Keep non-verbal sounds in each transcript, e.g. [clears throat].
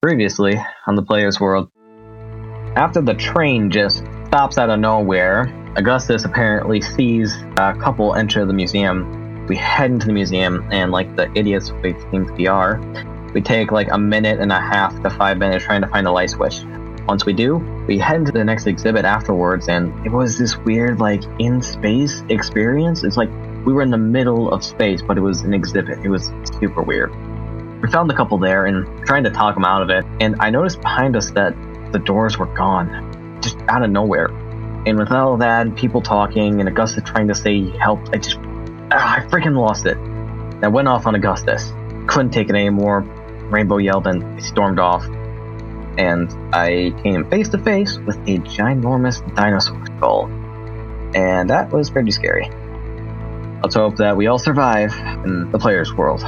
Previously on the Player's World, after the train just stops out of nowhere, Augustus apparently sees a couple enter the museum. We head into the museum, and like the idiots we think we are, we take like a minute and a half to five minutes trying to find a light switch. Once we do, we head into the next exhibit afterwards, and it was this weird, like, in space experience. It's like we were in the middle of space, but it was an exhibit. It was super weird. We found the couple there and trying to talk them out of it, and I noticed behind us that the doors were gone, just out of nowhere. And with all that, people talking and Augustus trying to say help, I just, ah, I freaking lost it. I went off on Augustus. Couldn't take it anymore. Rainbow yelled and stormed off. And I came face to face with a ginormous dinosaur skull. And that was pretty scary. Let's hope that we all survive in the player's world.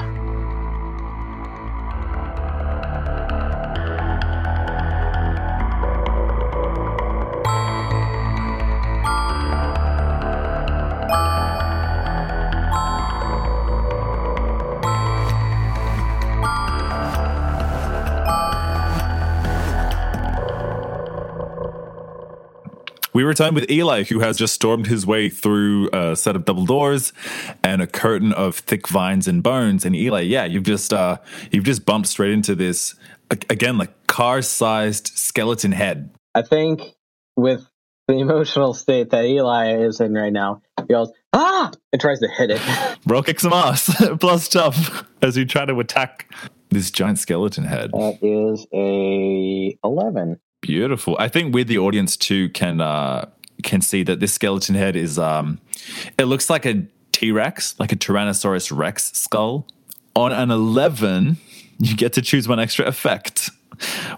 We return with Eli, who has just stormed his way through a set of double doors and a curtain of thick vines and bones. And Eli, yeah, you've just uh, you've just bumped straight into this again, like car-sized skeleton head. I think with the emotional state that Eli is in right now, he goes ah and tries to hit it. [laughs] Bro, kick some ass, [laughs] plus tough as you try to attack this giant skeleton head. That is a eleven. Beautiful. I think we, the audience, too, can uh, can see that this skeleton head is. Um, it looks like a T Rex, like a Tyrannosaurus Rex skull. On an eleven, you get to choose one extra effect.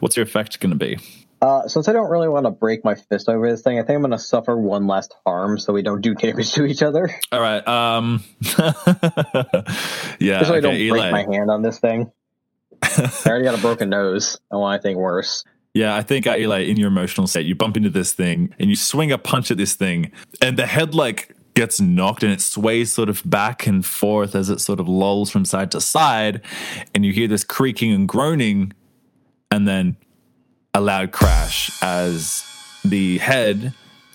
What's your effect going to be? Uh, since I don't really want to break my fist over this thing, I think I'm going to suffer one last harm so we don't do [laughs] damage to each other. All right. Um. [laughs] yeah. Just so okay, I don't Eli. break my hand on this thing. [laughs] I already got a broken nose. I want anything worse. Yeah, I think uh, Eli, in your emotional state, you bump into this thing and you swing a punch at this thing, and the head like gets knocked and it sways sort of back and forth as it sort of lolls from side to side, and you hear this creaking and groaning, and then a loud crash as the head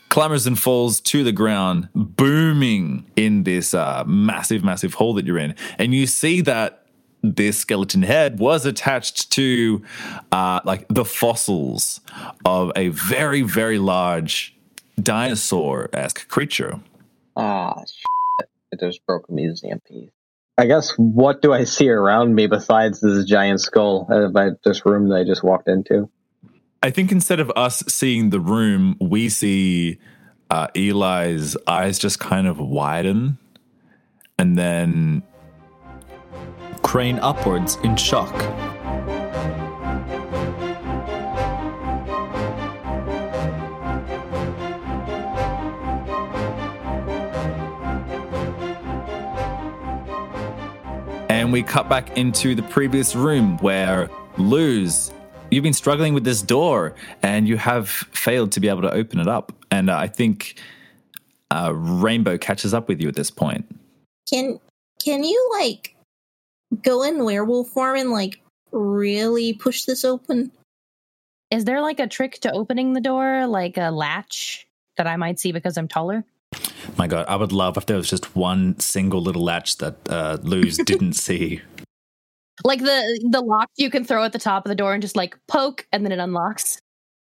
clambers and falls to the ground, booming in this uh, massive, massive hole that you're in, and you see that this skeleton head was attached to uh, like the fossils of a very, very large dinosaur esque creature. Ah, shit. It just broke a museum piece. I guess what do I see around me besides this giant skull uh, by this room that I just walked into? I think instead of us seeing the room, we see uh, Eli's eyes just kind of widen and then crane upwards in shock. And we cut back into the previous room where Luz, you've been struggling with this door and you have failed to be able to open it up. And I think uh, Rainbow catches up with you at this point. Can can you like go in werewolf form and like really push this open? Is there like a trick to opening the door, like a latch that I might see because I'm taller? My God, I would love if there was just one single little latch that uh, Luz [laughs] didn't see. Like the the lock you can throw at the top of the door and just like poke and then it unlocks.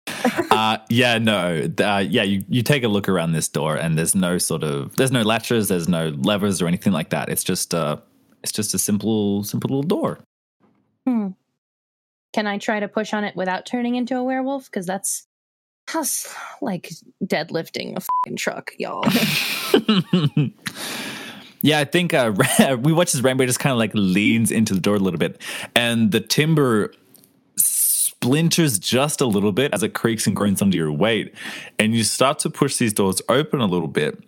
[laughs] uh, yeah, no, uh, yeah. You, you take a look around this door, and there's no sort of there's no latches, there's no levers or anything like that. It's just uh, it's just a simple simple little door. Hmm. Can I try to push on it without turning into a werewolf? Because that's that's like deadlifting a fucking truck, y'all. [laughs] [laughs] yeah, I think uh, [laughs] we watch as Rainbow just kind of like leans into the door a little bit, and the timber splinters just a little bit as it creaks and groans under your weight, and you start to push these doors open a little bit.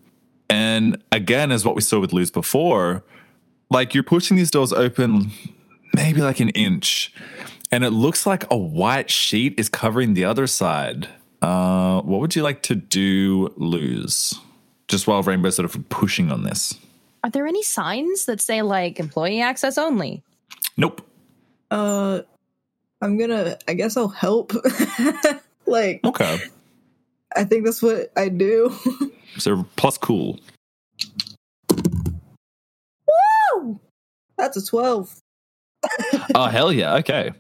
And again, as what we saw with Luz before, like you're pushing these doors open maybe like an inch, and it looks like a white sheet is covering the other side. Uh, what would you like to do, Luz? Just while Rainbow's sort of pushing on this. Are there any signs that say like employee access only? Nope. Uh, I'm gonna. I guess I'll help. [laughs] like, Okay. I think that's what I do. [laughs] So plus cool. That's a twelve. [laughs] Oh hell yeah! Okay.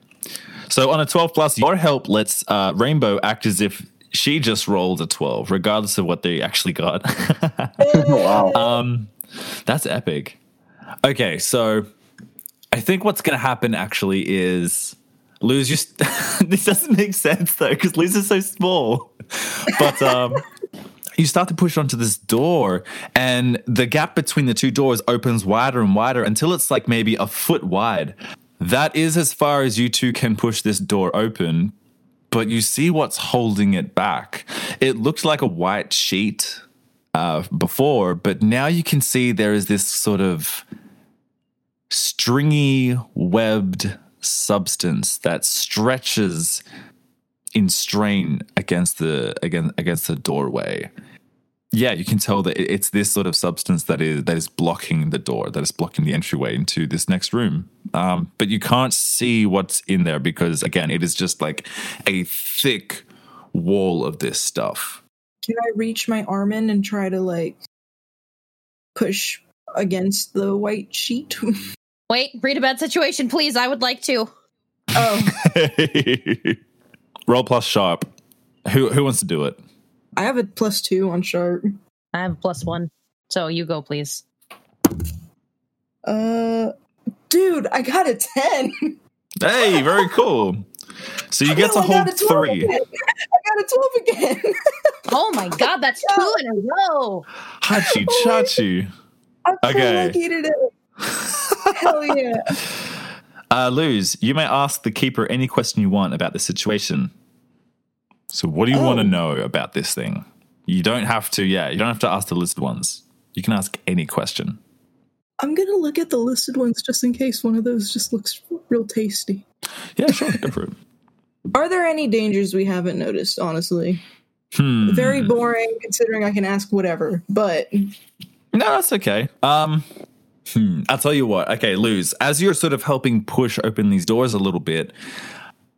So on a twelve plus, your help lets uh, Rainbow act as if she just rolled a twelve, regardless of what they actually got. [laughs] [laughs] wow. um, that's epic. Okay, so I think what's going to happen actually is Luz. Just this doesn't make sense though because Luz is so small, but um. You start to push onto this door, and the gap between the two doors opens wider and wider until it's like maybe a foot wide. That is as far as you two can push this door open, but you see what's holding it back. It looked like a white sheet uh, before, but now you can see there is this sort of stringy, webbed substance that stretches in strain against the against against the doorway. Yeah, you can tell that it's this sort of substance that is that is blocking the door, that is blocking the entryway into this next room. Um, but you can't see what's in there because again, it is just like a thick wall of this stuff. Can I reach my arm in and try to like push against the white sheet? [laughs] Wait, read a bad situation, please. I would like to. oh, [laughs] Roll plus sharp. Who who wants to do it? I have a plus two on sharp. I have a plus one. So you go, please. Uh, dude, I got a ten. Hey, very cool. So you [laughs] get No, to hold three. again. [laughs] I got a twelve again. [laughs] Oh my god, that's two in a row. Hachi chachi. I'm so Okay. lucky today. Hell yeah. Uh, Luz, you may ask the keeper any question you want about the situation. So, what do you want to Oh. know about this thing? You don't have to, yeah, you don't have to ask the listed ones. You can ask any question. I'm gonna look at the listed ones just in case one of those just looks real tasty. Yeah, sure, go for it. [laughs] Are there any dangers we haven't noticed, honestly? Hmm. Very boring considering I can ask whatever, but No, that's okay. Um, hmm, I'll tell you what. Okay, Luz, as you're sort of helping push open these doors a little bit,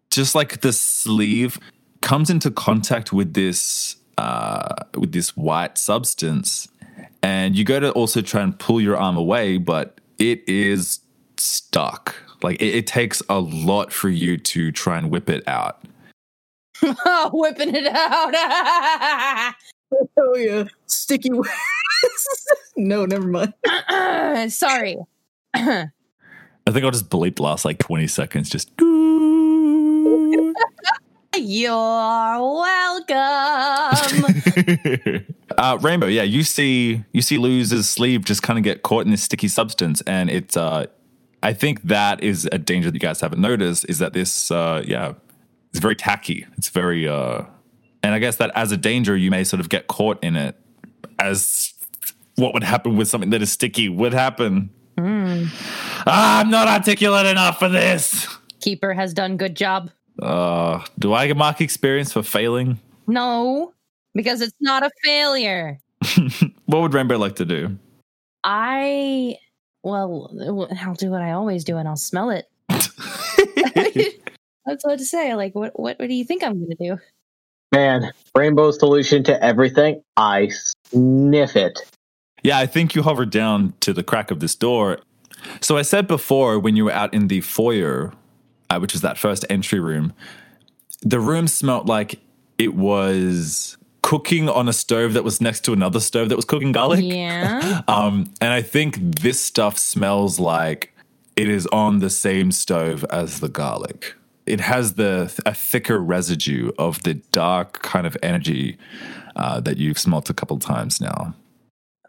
just like the sleeve comes into contact with this uh, with this white substance, and you go to also try and pull your arm away, but it is stuck. Like it, it takes a lot for you to try and whip it out. [laughs] Whipping it out. [laughs] oh yeah, sticky. [laughs] wax. no, never mind. [clears throat] Sorry. I think I'll just bleep the last like 20 seconds. Just. [laughs] You're welcome. [laughs] uh, Rainbow, yeah, you see, you see Luz's sleeve just kind of get caught in this sticky substance, and it's. Uh, I think that is a danger that you guys haven't noticed. Is that this? Uh, yeah, it's very tacky. It's very. Uh, and I guess that as a danger, you may sort of get caught in it. As what would happen with something that is sticky would happen. Ah, I'm not articulate enough for this. Keeper has done good job. Uh, do I get mark experience for failing? No, because it's not a failure. [laughs] What would Rainbow like to do? I well, I'll do what I always do, and I'll smell it. [laughs] That's what to say. Like, what? What, what do you think I'm going to do? Man, rainbow solution to everything. I sniff it. Yeah, I think you hovered down to the crack of this door. So I said before when you were out in the foyer, uh, which was that first entry room, the room smelt like it was cooking on a stove that was next to another stove that was cooking garlic. Yeah. [laughs] Um, and I think this stuff smells like it is on the same stove as the garlic. It has the a thicker residue of the dark kind of energy uh, that you've smelt a couple times now.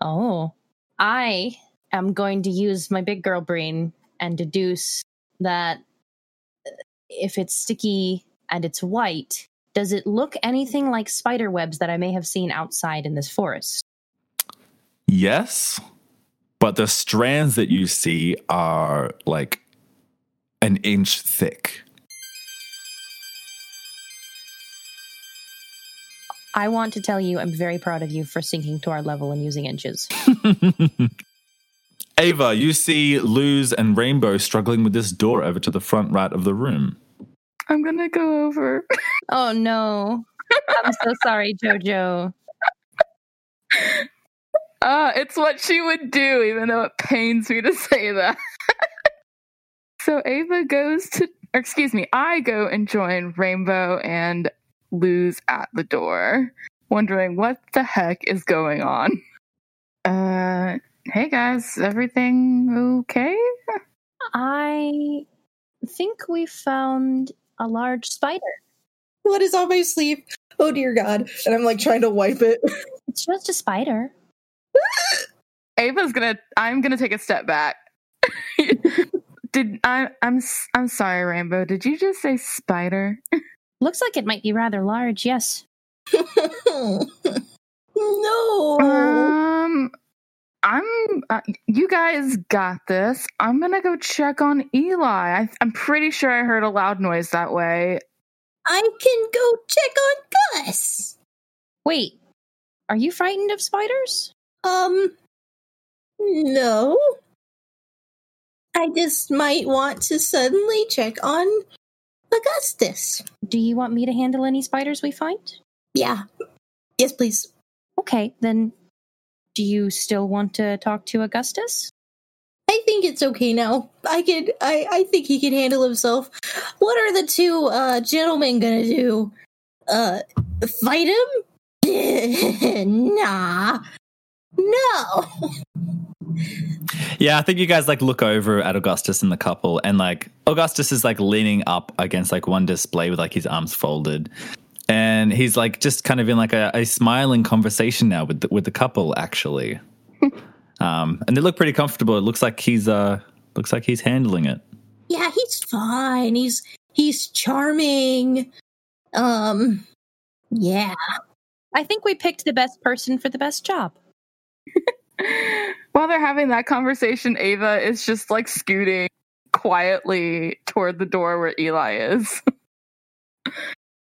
Oh, I am going to use my big girl brain and deduce that if it's sticky and it's white, does it look anything like spider webs that I may have seen outside in this forest? Yes, but the strands that you see are like an inch thick. I want to tell you I'm very proud of you for sinking to our level and using inches. [laughs] Ava, you see Luz and Rainbow struggling with this door over to the front right of the room. I'm gonna go over. [laughs] Oh no. I'm so sorry, Jojo. Uh, it's what she would do, even though it pains me to say that. [laughs] so Ava goes to, or excuse me, I go and join Rainbow and Luz at the door, wondering what the heck is going on. Uh, hey guys, everything okay? I think we found a large spider. What is on my sleeve? Oh dear God! And I'm like trying to wipe it. [laughs] It's just a spider. Ava's gonna, I'm gonna take a step back. [laughs] Did I? I'm s- I'm sorry, Rainbow. Did you just say spider? [laughs] Looks like it might be rather large, yes. [laughs] no. Um, I'm. Uh, you guys got this. I'm gonna go check on Eli. I, I'm pretty sure I heard a loud noise that way. I can go check on Gus. Wait, are you frightened of spiders? Um, no. I just might want to suddenly check on Augustus. Do you want me to handle any spiders we find? Yeah. Yes, please. Okay, then do you still want to talk to Augustus? I think it's okay now. I could I I think he can handle himself. What are the two uh gentlemen gonna do? Uh fight him? [laughs] nah. No. [laughs] Yeah, I think you guys like look over at Augustus and the couple, and like Augustus is like leaning up against like one display with like his arms folded, and he's like just kind of in like a, a smiling conversation now with the, with the couple actually, [laughs] um, and they look pretty comfortable. It looks like he's uh looks like he's handling it. Yeah, he's fine. He's he's charming. Um yeah. I think we picked the best person for the best job. [laughs] While they're having that conversation, Ava is just like scooting quietly toward the door where Eli is. [laughs]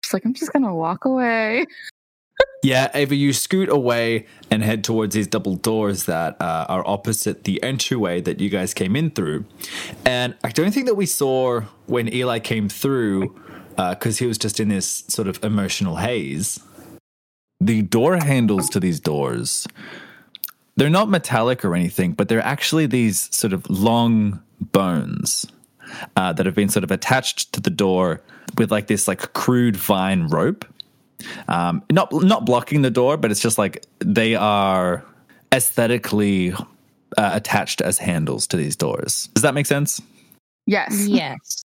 She's like, I'm just gonna walk away. Yeah, Ava, you scoot away and head towards these double doors that uh, are opposite the entryway that you guys came in through. And I don't think that we saw when Eli came through because he was just in this sort of emotional haze. The door handles to these doors, they're not metallic or anything, but they're actually these sort of long bones uh, that have been sort of attached to the door with like this like crude vine rope. Um, not not blocking the door, but it's just like they are aesthetically uh, attached as handles to these doors. Does that make sense? Yes. Yes.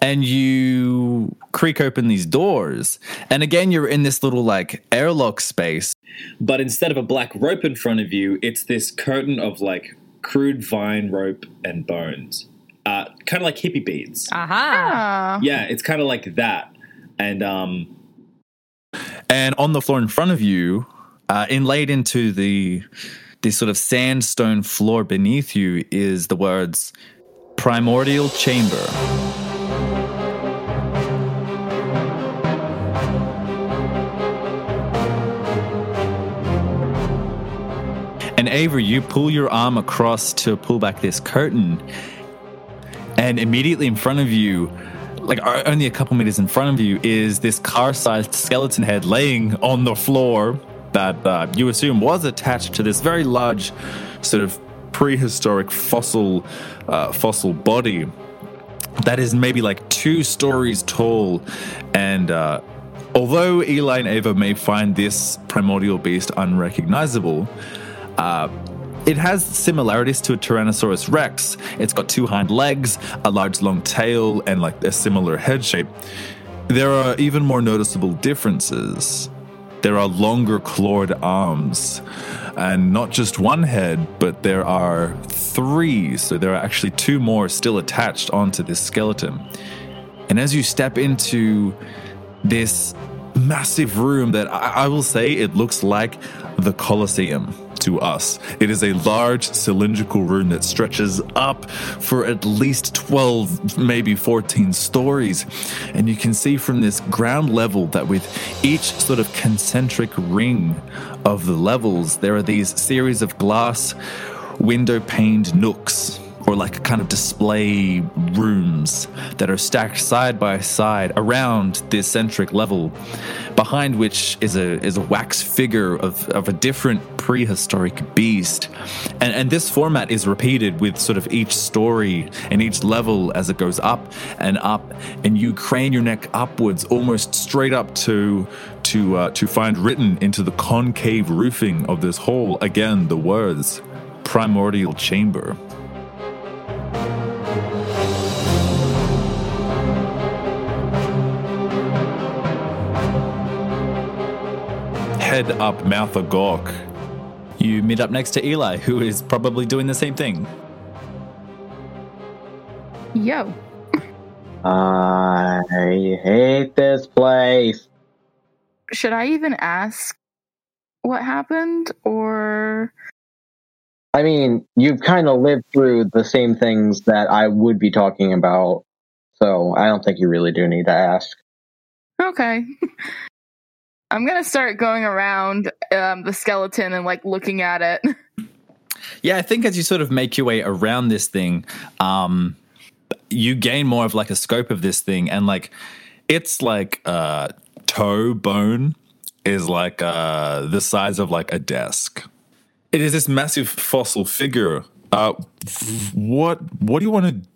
And you creak open these doors and again you're in this little like airlock space But instead of a black rope in front of you, it's this curtain of like crude vine rope and bones. Uh, kind of like hippie beads. Aha. Ah. Yeah, it's kind of like that. And um, and on the floor in front of you uh, inlaid into the this sort of sandstone floor beneath you is the words primordial chamber Ava, you pull your arm across to pull back this curtain, and immediately in front of you, like only a couple meters in front of you, is this car-sized skeleton head laying on the floor that uh, you assume was attached to this very large, sort of prehistoric fossil, uh, fossil body that is maybe like two stories tall, and. Uh, Although Eli and Ava may find this primordial beast unrecognizable, uh, it has similarities to a Tyrannosaurus rex. It's got two hind legs, a large long tail, and like a similar head shape. There are even more noticeable differences. There are longer clawed arms, and not just one head, but there are three. So there are actually two more still attached onto this skeleton. And as you step into this massive room that I, I will say it looks like the Colosseum to us. It is a large cylindrical room that stretches up for at least 12, maybe 14 stories. And you can see from this ground level that with each sort of concentric ring of the levels, there are these series of glass window paned nooks or like kind of display rooms that are stacked side by side around the eccentric level, behind which is a is a wax figure of, of a different prehistoric beast. And and this format is repeated with sort of each story and each level as it goes up and up, and you crane your neck upwards almost straight up to to uh, to find written into the concave roofing of this hall again the words primordial chamber. Head up mouth of Gork. You meet up next to Eli, who is probably doing the same thing. Yo. I hate this place. Should I even ask what happened or I mean, you've kind of lived through the same things that I would be talking about, so I don't think you really do need to ask. Okay. [laughs] I'm gonna start going around um, the skeleton and like looking at it. [laughs] Yeah, I think as you sort of make your way around this thing, um, you gain more of like a scope of this thing, and like it's like uh, toe bone is like uh, the size of like a desk. It is this massive fossil figure. Uh, what what do you want to?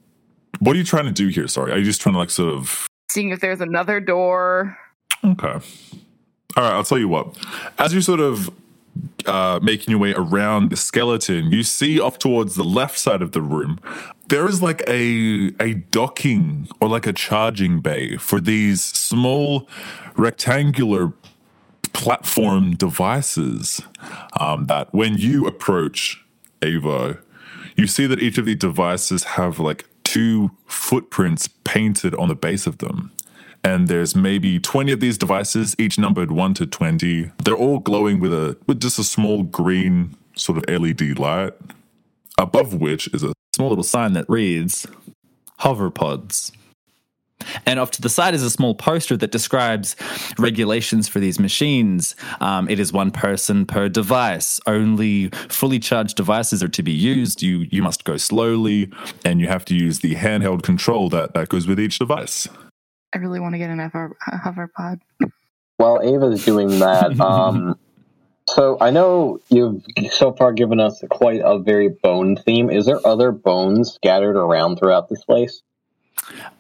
What are you trying to do here? Sorry, are you just trying to like sort of Seeing if there's another door. Okay. All right, I'll tell you what. As you sort of uh, making your way around the skeleton, you see off towards the left side of the room, there is like a a docking or like a charging bay for these small rectangular platform devices um, that when you approach Ava, you see that each of these devices have like two footprints painted on the base of them. And there's maybe 20 of these devices, each numbered 1 to 20. They're all glowing with a with just a small green sort of LED light, above which is a small little sign that reads hover pods. And off to the side is a small poster that describes regulations for these machines. Um, it is one person per device. Only fully charged devices are to be used. You you must go slowly, and you have to use the handheld control that, that goes with each device. I really want to get an hover, a hover pod. While Ava's doing that, [laughs] um, so I know you've so far given us quite a very bone theme. Is there other bones scattered around throughout this place?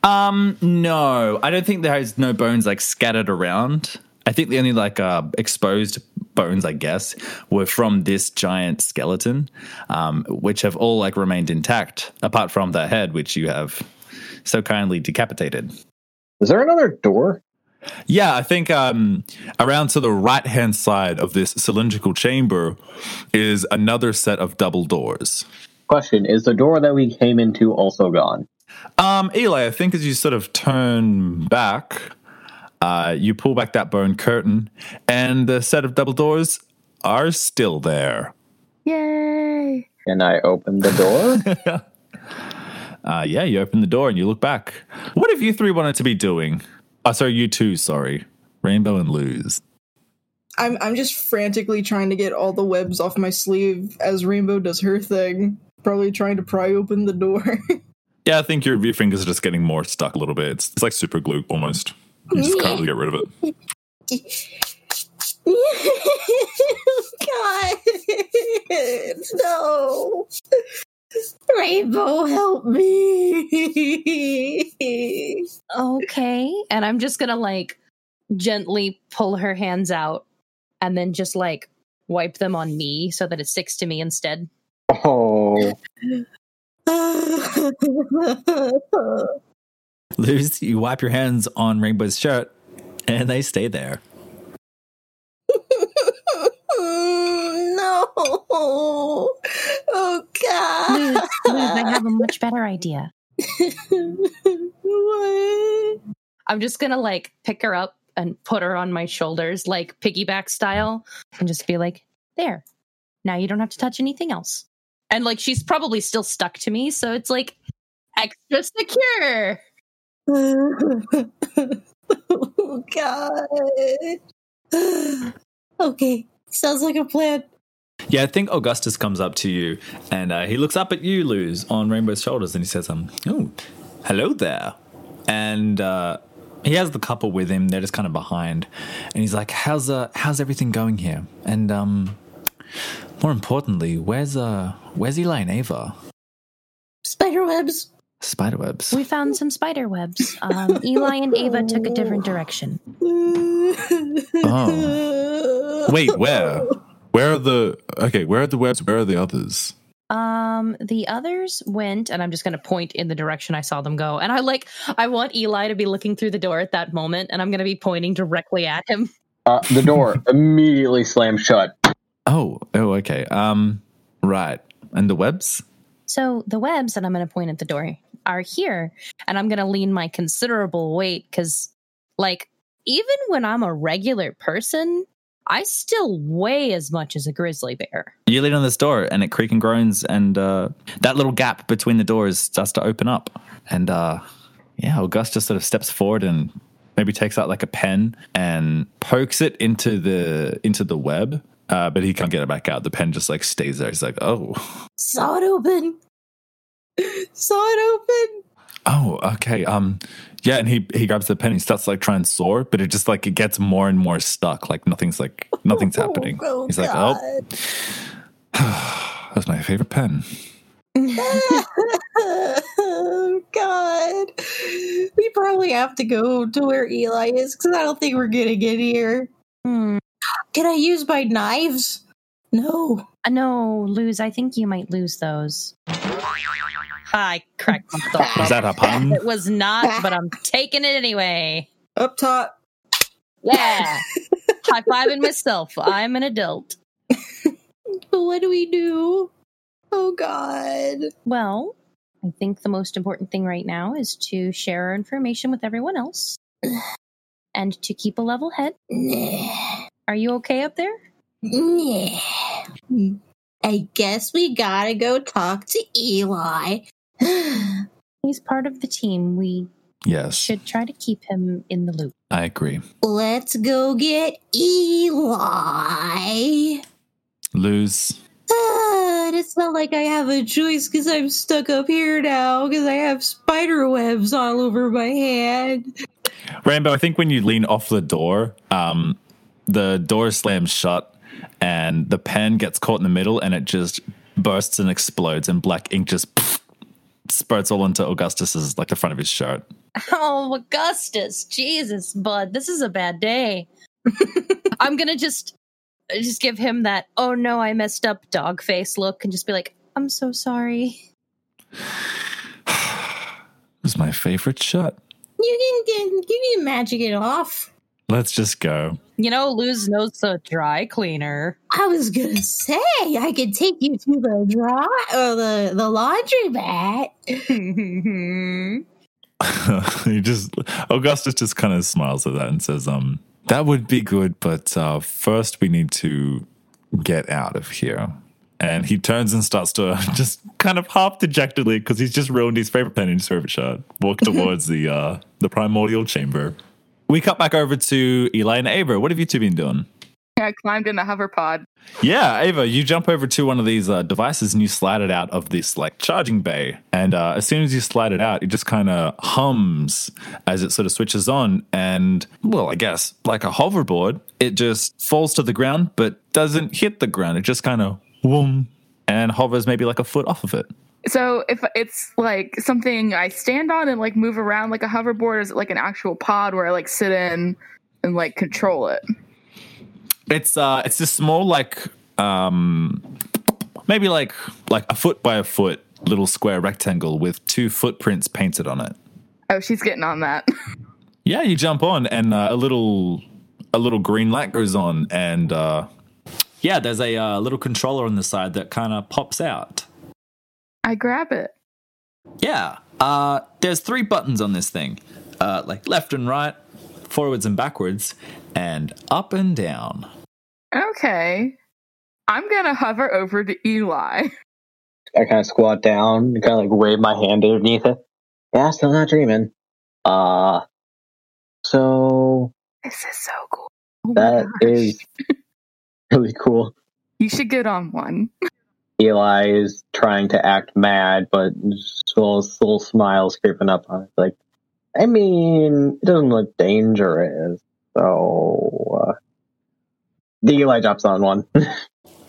Um, no, I don't think there is no bones like scattered around. I think the only like uh, exposed bones, I guess, were from this giant skeleton, um, which have all like remained intact, apart from the head, which you have so kindly decapitated. Is there another door? Yeah, I think um, around to the right hand side of this cylindrical chamber is another set of double doors. Question: Is the door that we came into also gone? Um, Eli, I think as you sort of turn back, uh, you pull back that bone curtain, and the set of double doors are still there. Yay! Can I open the door? [laughs] Uh, yeah, you open the door and you look back. What have you three wanted to be doing? Oh, sorry, you two, sorry. Rainbow and Luz. I'm I'm just frantically trying to get all the webs off my sleeve as Rainbow does her thing. Probably trying to pry open the door. [laughs] Yeah, I think your, your fingers are just getting more stuck a little bit. It's, it's like super glue almost. You just can't really get rid of it. [laughs] God, [laughs] no. Rainbow, help me. Okay. And I'm just gonna like gently pull her hands out and then just like wipe them on me so that it sticks to me instead. oh, Luz, you wipe your hands on Rainbow's shirt, and they stay there. [laughs] no. Oh, God. Luz, Luz, I have a much better idea. what? [laughs] I'm just gonna like pick her up and put her on my shoulders, like piggyback style, and just be like, there. Now you don't have to touch anything else. And like she's probably still stuck to me, so it's like extra secure. [laughs] oh, God. [sighs] okay. Sounds like a plan. Yeah, I think Augustus comes up to you and uh, he looks up at you, Luz, on Rainbow's shoulders, and he says, "Um, oh, hello there." And uh, he has the couple with him. They're just kind of behind, and he's like, "How's uh, how's everything going here?" And um, more importantly, where's uh, where's Eli and Ava? Spiderwebs. Spiderwebs. We found some spider webs. Um, Eli and Ava took a different direction. Oh. Wait, where? Where are the okay? Where are the webs? Where are the others? Um, the others went, and I'm just going to point in the direction I saw them go. And I like, I want Eli to be looking through the door at that moment, and I'm going to be pointing directly at him. Uh, the door [laughs] immediately slams shut. Oh, oh, okay. Um, right. And the webs? So the webs, and I'm going to point at the door, are here, and I'm going to lean my considerable weight because, like, even when I'm a regular person, I still weigh as much as a grizzly bear. You lean on this door, and it creak and groans, and uh, that little gap between the doors starts to open up. And uh, yeah, just sort of steps forward and maybe takes out like a pen and pokes it into the into the web. Uh, but he can't get it back out. The pen just like stays there. He's like, "Oh, Saw it open. [laughs] Saw it open. Oh, okay. Um, yeah, and he he grabs the pen. He starts like trying to soar, but it just like it gets more and more stuck. Like nothing's like [laughs] nothing's happening. Oh, He's like, oh, [sighs] that's my favorite pen. oh [laughs] God. We probably have to go to where Eli is because I don't think we're gonna get here. Hmm. Can I use my knives? No. Uh, no, Luz. I think you might lose those. I cracked myself. is that a pun?" It was not, but I'm taking it anyway. Up top. Yeah. [laughs] High fiving myself. I'm an adult. [laughs] But what do we do? Oh God. Well, I think the most important thing right now is to share our information with everyone else [sighs] and to keep a level head. Are you okay up there? Nah. I guess we gotta go talk to Eli. [gasps] He's part of the team. We Yes, should try to keep him in the loop. I agree. Let's go get Eli. Luz. Ah, it's not like I have a choice because I'm stuck up here now because I have spider webs all over my hand. Rainbow, I think when you lean off the door, um, the door slams shut and the pen gets caught in the middle and it just bursts and explodes and black ink just spurts all into Augustus's like the front of his shirt. [laughs] Oh, Augustus, Jesus, bud, this is a bad day. [laughs] I'm gonna just uh, just give him that oh no, I messed up dog face look and just be like, I'm so sorry. [sighs] it was my favorite shot. You can, you can magic it off. Let's just go. You know, Luz knows the dry cleaner. I was gonna say I could take you to the dry or the the laundry mat. [laughs] he just Augustus just kind of smiles at that and says, "Um, that would be good, but uh, first we need to get out of here." And he turns and starts to [laughs] just kind of half dejectedly because he's just ruined his favorite pen in his favorite shirt. Walk [laughs] towards the uh, the primordial chamber. We cut back over to Eli and Ava. What have you two been doing? I climbed in a hover pod. Yeah, Ava, you jump over to one of these uh, devices and you slide it out of this like charging bay. And uh, as soon as you slide it out, it just kind of hums as it sort of switches on. And well, I guess like a hoverboard, it just falls to the ground but doesn't hit the ground. It just kind of whoom and hovers maybe like a foot off of it. So if it's like something I stand on and like move around like a hoverboard, is it like an actual pod where I like sit in and like control it? It's uh, it's this small like um, maybe like like a foot by a foot little square rectangle with two footprints painted on it. Oh, she's getting on that. [laughs] Yeah, you jump on, and uh, a little a little green light goes on, and uh, yeah, there's a uh, little controller on the side that kind of pops out. I grab it. Yeah, uh, there's three buttons on this thing, uh, like left and right, forwards and backwards, and up and down. Okay. I'm gonna hover over to Eli. [laughs] I kind of squat down and kind of like wave my hand underneath it. Yeah, still not dreaming. Uh, so This is so cool. Oh that gosh. is [laughs] really cool. You should get on one. Eli is trying to act mad, but little, little smiles creeping up on it. Like, I mean, it doesn't look dangerous. So, uh, the Eli drops on one. [laughs]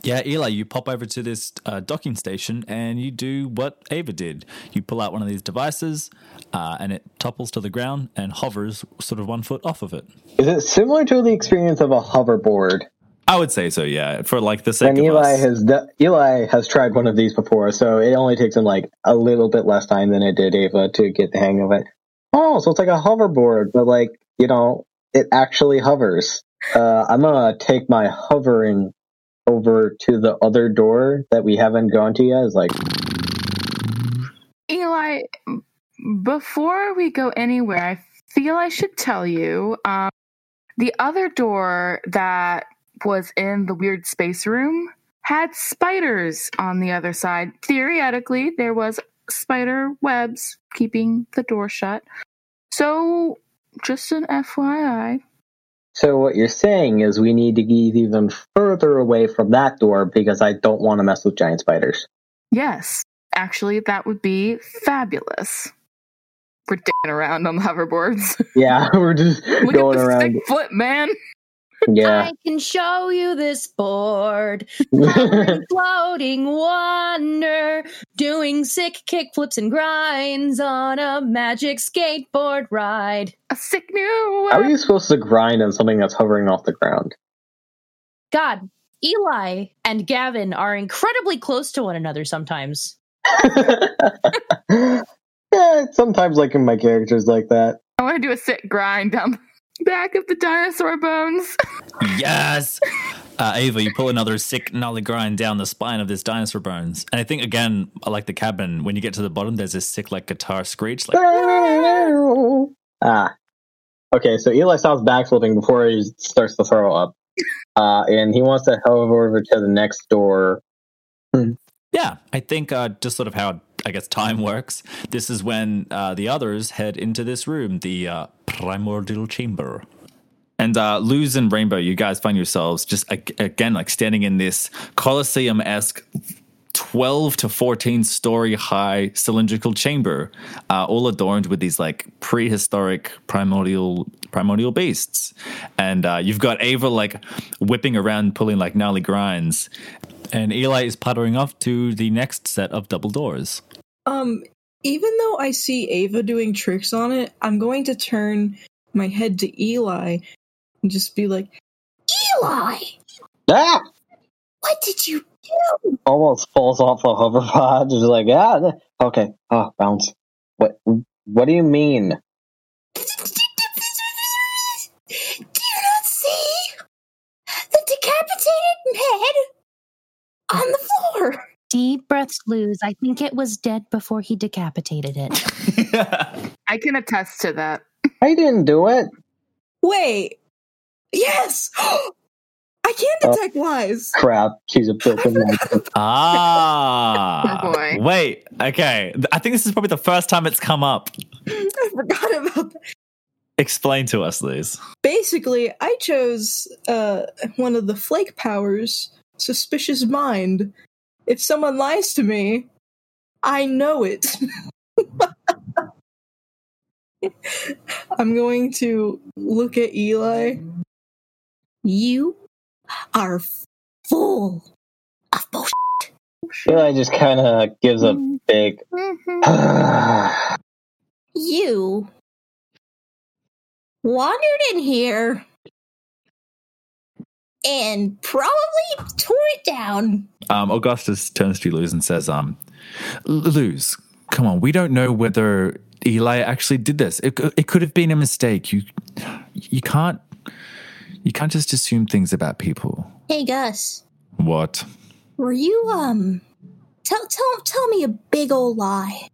Yeah, Eli, you pop over to this uh, docking station and you do what Ava did. You pull out one of these devices uh, and it topples to the ground and hovers sort of one foot off of it. is it similar to the experience of a hoverboard? I would say so, yeah, for like the sake And of Eli us. has d- Eli has tried one of these before, so it only takes him like a little bit less time than it did Ava to get the hang of it. Oh, so it's like a hoverboard, but like you know, it actually hovers. Uh, I'm gonna take my hovering over to the other door that we haven't gone to yet. Is like, Eli, before we go anywhere, I feel I should tell you um, the other door that was in the weird space room had spiders on the other side. Theoretically, there was spider webs keeping the door shut. So, just an FYI. so what you're saying is we need to get even further away from that door because I don't want to mess with giant spiders. Yes, actually, that would be fabulous. We're dicking around on the hoverboards. Yeah, [laughs] we're just Look going at the around. stick flip, man. Yeah. I can show you this board. [laughs] Towering, floating wonder, doing sick kick flips and grinds on a magic skateboard ride. A sick new. How are you supposed to grind on something that's hovering off the ground? God, Eli and Gavin are incredibly close to one another sometimes. [laughs] yeah, sometimes like in my characters like that. I want to do a sick grind down the back of the dinosaur bones. [laughs] Yes. Uh, Ava, you pull another sick gnarly grind down the spine of this dinosaur bones, and I think again, like the cabin, when you get to the bottom, there's this sick like guitar screech. Like, [laughs] ah. Okay, so Eli stops backflipping before he starts to throw up. Uh, and he wants to hover over to the next door. yeah, I think uh, just sort of how I guess time works. This is when uh, the others head into this room, the uh, primordial chamber. And uh, Luz and Rainbow, you guys find yourselves just again like standing in this Colosseum esque 12 to 14 story high cylindrical chamber, uh, all adorned with these like prehistoric primordial primordial beasts. And uh, you've got Ava like whipping around, pulling like gnarly grinds. And Eli is puttering off to the next set of double doors. Um, even though I see Ava doing tricks on it, I'm going to turn my head to Eli and just be like, Eli, Ah! what did you do? Almost falls off the hoverpod. Just like, ah, okay. Oh, bounce. What, what do you mean? Do you not see the decapitated head on the floor? Deep breaths, Luz. I think it was dead before he decapitated it. [laughs] I can attest to that. I didn't do it. wait, yes! [gasps] I can detect lies! Crap. She's a broken man. Ah. Oh, boy. Wait. Okay. I think this is probably the first time it's come up. [laughs] I forgot about that. Explain to us, Liz. Basically, I chose uh, one of the flake powers, Suspicious Mind. If someone lies to me, I know it. I'm going to look at Eli. You are full of bullshit. Eli just kind of gives a big. You wandered in here and probably tore it down. Um, Augustus turns to Luz and says, um, Luz, come on, we don't know whether Eli actually did this. It, it could have been a mistake. You, you can't, you can't just assume things about people. Hey Gus, What? were you um tell tell tell me a big old lie.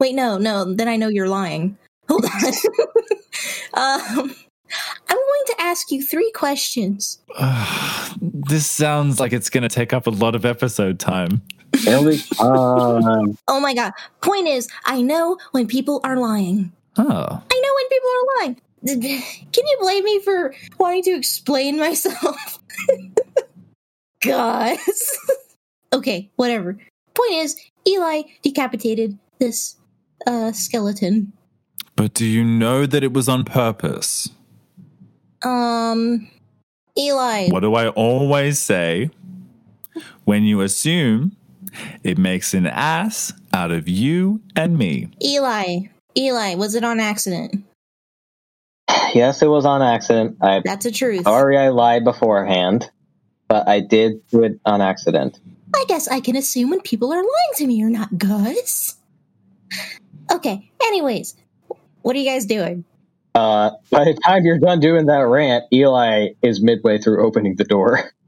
Wait, no, no, then I know you're lying. Hold on. [laughs] um I'm going to ask you three questions. [sighs] this sounds like it's going to take up a lot of episode time. It'll. [laughs] Oh my god. Point is, I know when people are lying. Oh, I know when people are lying. [laughs] Can you blame me for wanting to explain myself? [laughs] Guys. okay, whatever. Point is, Eli decapitated this uh, skeleton. But do you know that it was on purpose? Um, Eli. What do I always say? When you assume, it makes an ass out of you and me. Eli. Eli, was it on accident? Yes, it was on accident. I'm That's a truth. sorry I lied beforehand, but I did do it on accident. I guess I can assume when people are lying to me or not, Gus. Okay, anyways, what are you guys doing? Uh, by the time you're done doing that rant, Eli is midway through opening the door. [laughs]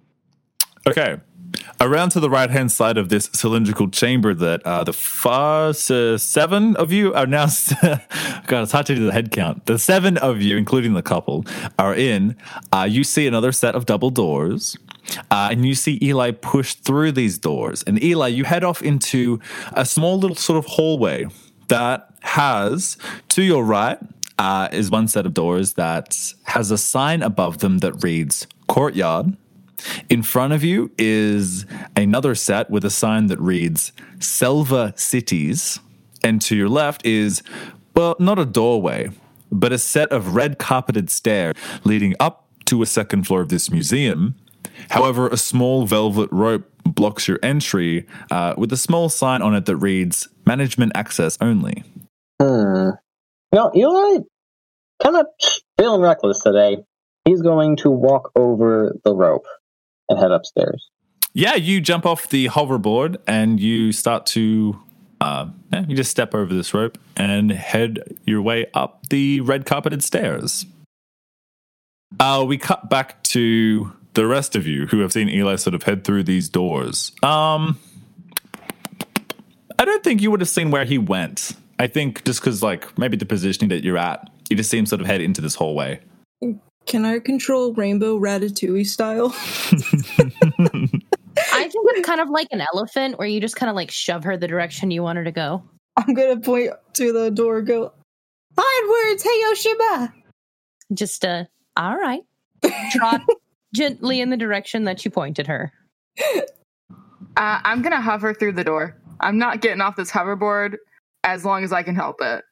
Okay. Around to the right hand side of this cylindrical chamber that uh, the first uh, seven of you are now. [laughs] God, it's hard to do the head count. The seven of you, including the couple, are in. Uh, you see another set of double doors. Uh, and you see Eli push through these doors. And Eli, you head off into a small little sort of hallway that has, to your right, uh, is one set of doors that has a sign above them that reads courtyard. In front of you is another set with a sign that reads Selva Cities. And to your left is, well, not a doorway, but a set of red carpeted stairs leading up to a second floor of this museum. However, a small velvet rope blocks your entry uh, with a small sign on it that reads Management Access Only. Hmm. No, Eli kind of feeling reckless today. He's going to walk over the rope and head upstairs. Yeah, you jump off the hoverboard and you start to, uh, you just step over this rope and head your way up the red carpeted stairs. Uh, we cut back to the rest of you who have seen Eli sort of head through these doors. Um, I don't think you would have seen where he went. I think just because, like, maybe the positioning that you're at, you just seem sort of head into this hallway. Can I control Rainbow Ratatouille style? [laughs] I think it's kind of like an elephant where you just kind of like shove her the direction you want her to go. I'm gonna point to the door. and Go onwards, hey Yoshiba. Just uh all right. [laughs] Trot gently in the direction that you pointed her. Uh, I'm gonna hover through the door. I'm not getting off this hoverboard as long as I can help it.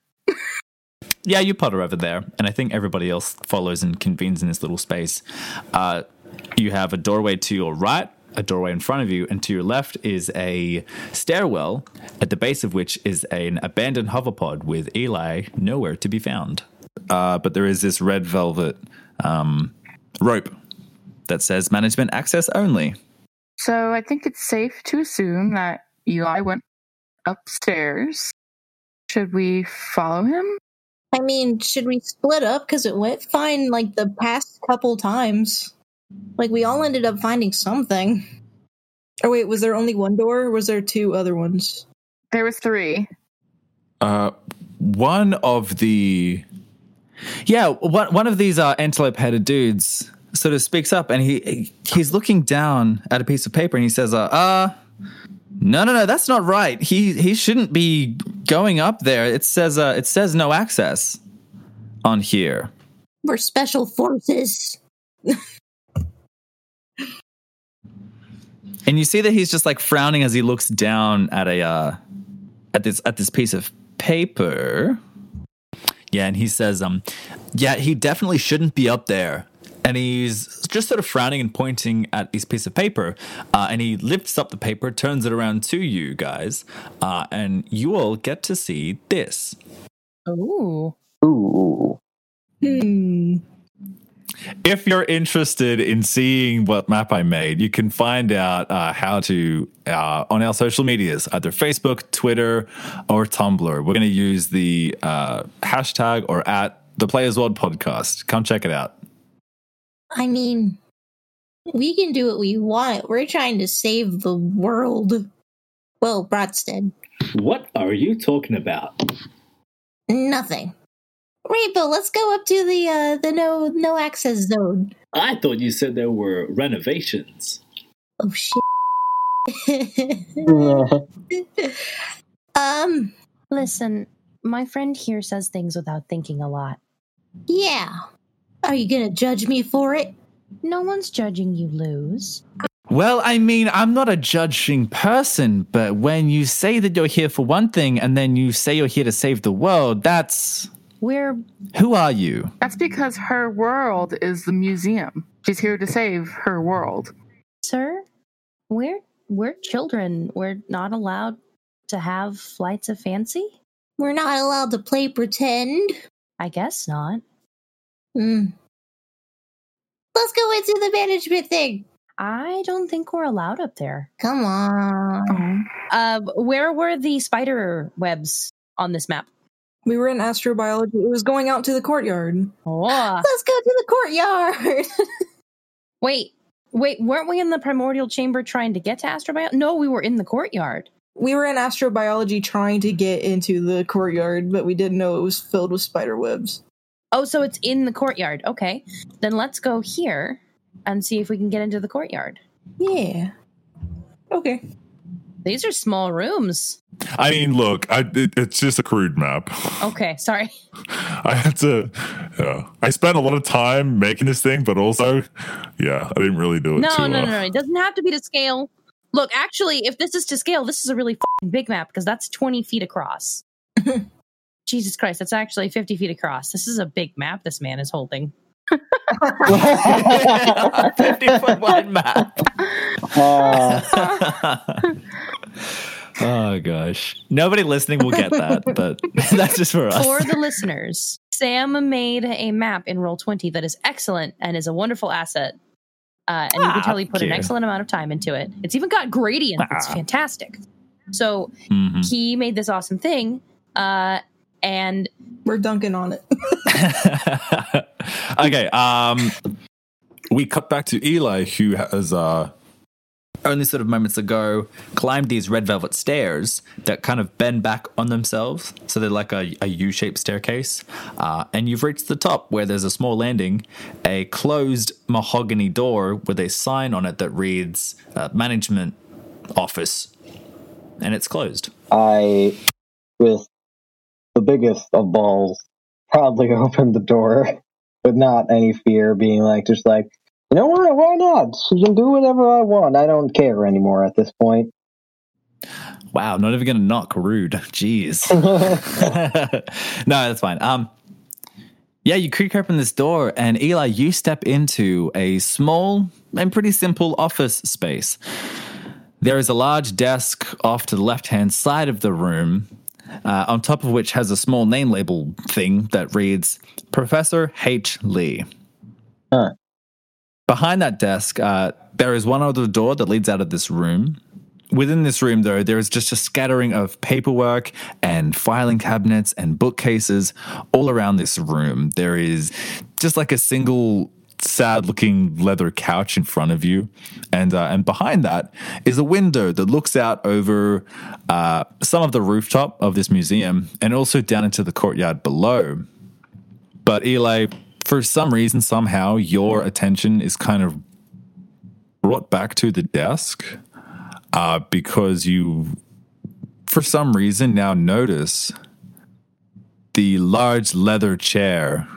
Yeah, you putter over there, and I think everybody else follows and convenes in this little space. Uh, you have a doorway to your right, a doorway in front of you, and to your left is a stairwell, at the base of which is an abandoned hoverpod with Eli nowhere to be found. Uh, but there is this red velvet um, rope That says management access only. So I think it's safe to assume that Eli went upstairs. Should we follow him? I mean, should we split up? Because it went fine like the past couple times. Like, we all ended up finding something. Oh wait, was there only one door, or was there two other ones? There was three. Uh, one of the Yeah, one one of these uh, antelope-headed dudes sort of speaks up, and he he's looking down at a piece of paper, and he says, "Uh, uh no, no, no, that's not right. He he shouldn't be going up there. It says uh, it says no access on here." We're special forces. And you see that he's just like frowning as he looks down at a uh, at this at this piece of paper. Yeah, and he says, um, yeah, he definitely shouldn't be up there. And he's just sort of frowning and pointing at this piece of paper. Uh, and he lifts up the paper, turns it around to you guys, uh, and you all get to see this. Ooh. Ooh. Hmm. If you're interested in seeing what map I made, you can find out uh, how to uh, on our social medias, either Facebook, Twitter, or Tumblr. We're going to use the uh, hashtag or at the Players World Podcast. Come check it out. I mean, we can do what we want. We're trying to save the world. Well, Bratstead, What are you talking about? nothing. Rainbow, let's go up to the uh the no no access zone. I thought you said there were renovations. Oh shit. [laughs] um, Listen, my friend here says things without thinking a lot. yeah. Are you gonna judge me for it? No one's judging you, Luz. Well, I mean, I'm not a judging person, but when you say that you're here for one thing and then you say you're here to save the world, that's. We're Who are you? That's because her world is the museum. She's here to save her world. sir, we're we're children. We're not allowed to have flights of fancy. We're not allowed to play pretend. I guess not. Hmm. Let's go into the management thing. I don't think we're allowed up there. Come on. Uh, where were the spider webs on this map? We were in astrobiology. It was going out to the courtyard. Oh, [laughs] Let's go to the courtyard. [laughs] wait, wait, weren't we in the primordial chamber trying to get to Astrobio? No, we were in the courtyard. We were in astrobiology trying to get into the courtyard, but we didn't know it was filled with spider webs. Oh, so it's in the courtyard. Okay, then let's go here and see if we can get into the courtyard. Yeah. Okay. These are small rooms. I mean, look, I, it, it's just a crude map. Okay, sorry. [laughs] I had to. Yeah, I spent a lot of time making this thing, but also, yeah, I didn't really do it. No, too, no, uh, no, no. It doesn't have to be to scale. Look, actually, if this is to scale, this is a really fing big map because that's 20 feet across. [laughs] Jesus Christ, that's actually 50 feet across. This is a big map this man is holding. [laughs] 50 foot wide map. Uh, [laughs] oh, gosh. Nobody listening will get that, but [laughs] that's just for us. For the listeners, Sam made a map in Roll20 that is excellent and is a wonderful asset. Uh, and you can Ah, tell he put an excellent amount of time into it. It's even got gradients. It's Ah. fantastic. So Mhm. he made this awesome thing. Uh, and We're dunking on it. [laughs] okay. Um, we cut back to Eli, who has uh, only sort of moments ago climbed these red velvet stairs that kind of bend back on themselves. So they're like a, a U shaped staircase. Uh, and you've reached the top where there's a small landing, a closed mahogany door with a sign on it that reads uh, Management Office. And it's closed. I, with the biggest of balls, proudly [laughs] opened the door with not any fear, being like, just like, you know what? Why not? She can do whatever I want. I don't care anymore at this point. Wow, not even to knock. Rude. Jeez. [laughs] no, that's fine. Um, yeah, you creak open this door, and Eli, you step into a small and pretty simple office space. There is a large desk off to the left hand side of the room, uh, on top of which has a small name label thing that reads Professor H. Lee. Huh. Behind that desk, uh, there is one other door that leads out of this room. Within this room, though, there is just a scattering of paperwork and filing cabinets and bookcases all around this room. There is just like a single sad looking leather couch in front of you. And, uh, and behind that is a window that looks out over uh, some of the rooftop of this museum and also down into the courtyard below. But Eli, for some reason, somehow, your attention is kind of brought back to the desk uh, because you, for some reason, now notice the large leather chair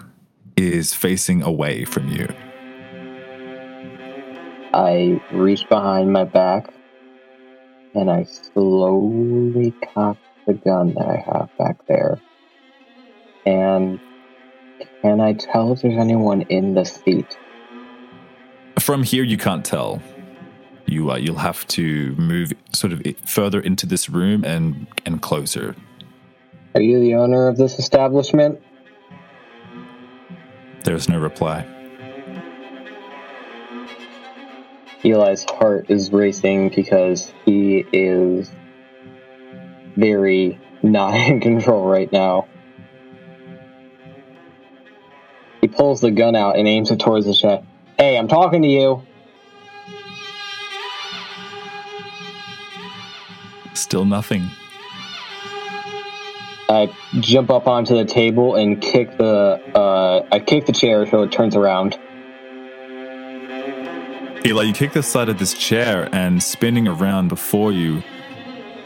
is facing away from you. I reach behind my back and I slowly cock the gun that I have back there. And can I tell if there's anyone in the seat? From here, you can't tell. You uh, you'll have to move sort of further into this room and and closer. Are you the owner of this establishment? There's no reply. Eli's heart is racing because he is very not [laughs] in control right now. He pulls the gun out and aims it towards the chest. Hey, I'm talking to you. Still nothing. I jump up onto the table and kick the uh, I kick the chair so it turns around. Eli, you kick the side of this chair, and spinning around before you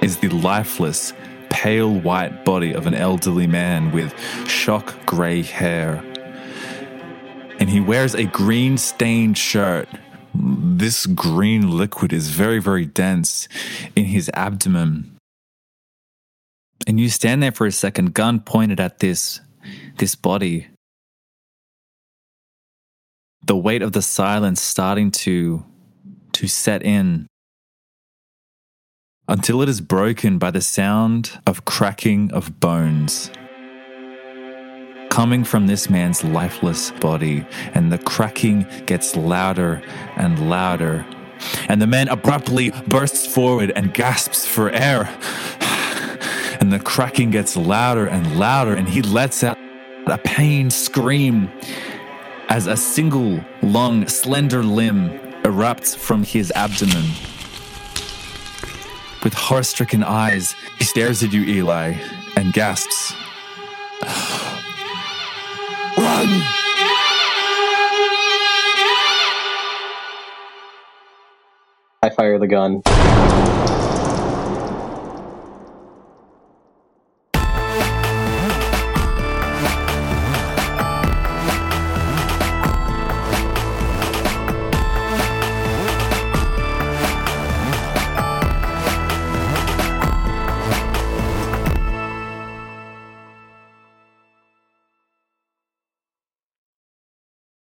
is the lifeless, pale white body of an elderly man with shock grey hair. And he wears a green stained shirt. this green liquid is very, very dense in his abdomen. And you stand there for a second, gun pointed at this this body. The weight of the silence starting to to set in until it is broken by the sound of cracking of bones coming from this man's lifeless body, and the cracking gets louder and louder. And the man abruptly bursts forward and gasps for air. And the cracking gets louder and louder, and he lets out a pained scream as a single long, slender limb erupts from his abdomen. With horror stricken eyes, he stares at you, Eli, and gasps. [sighs] Run! I fire the gun.